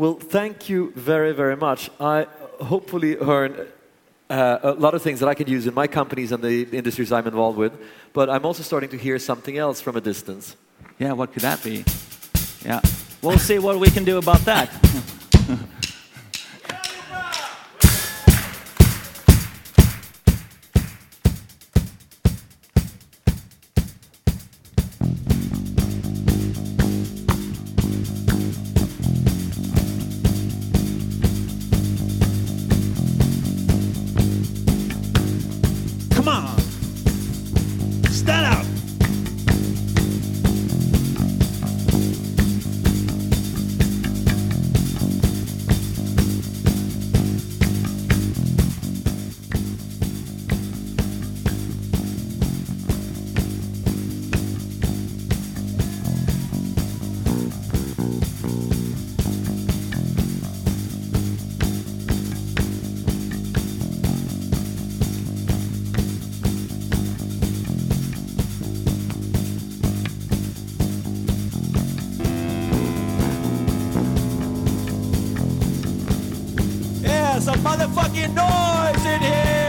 Well, thank you very, very much. I hopefully learned uh, a lot of things that I can use in my companies and the industries I'm involved with, but I'm also starting to hear something else from a distance. Yeah, what could that be? Yeah. We'll see what we can do about that. Some motherfucking noise in here.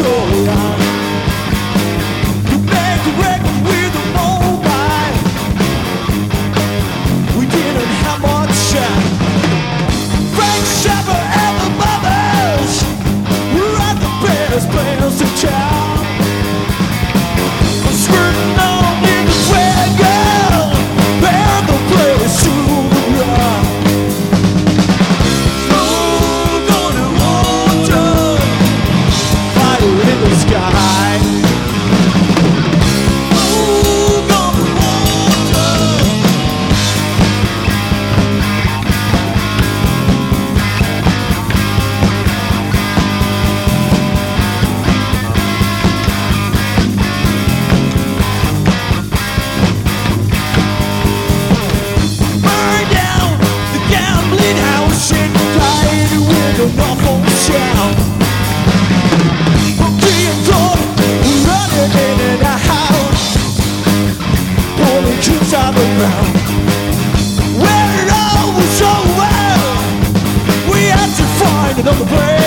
Oh. another place.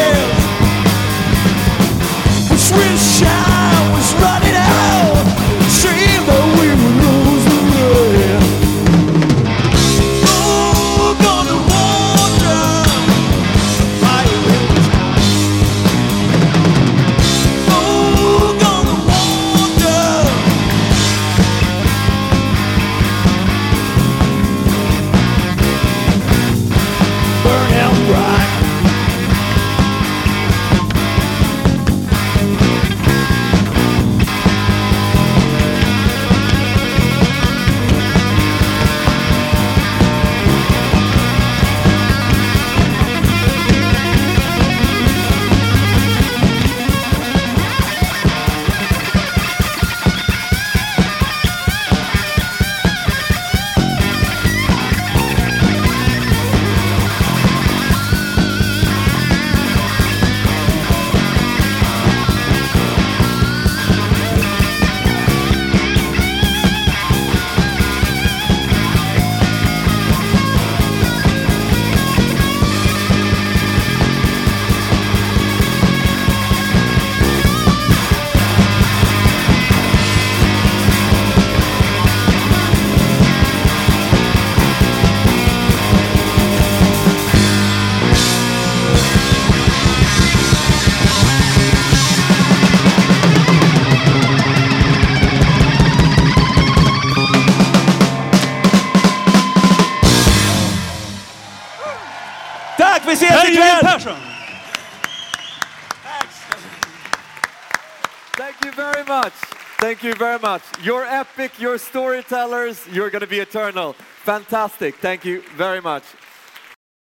Thank you very much. Thank you very much. You're epic, you're storytellers, you're going to be eternal. Fantastic. Thank you very much.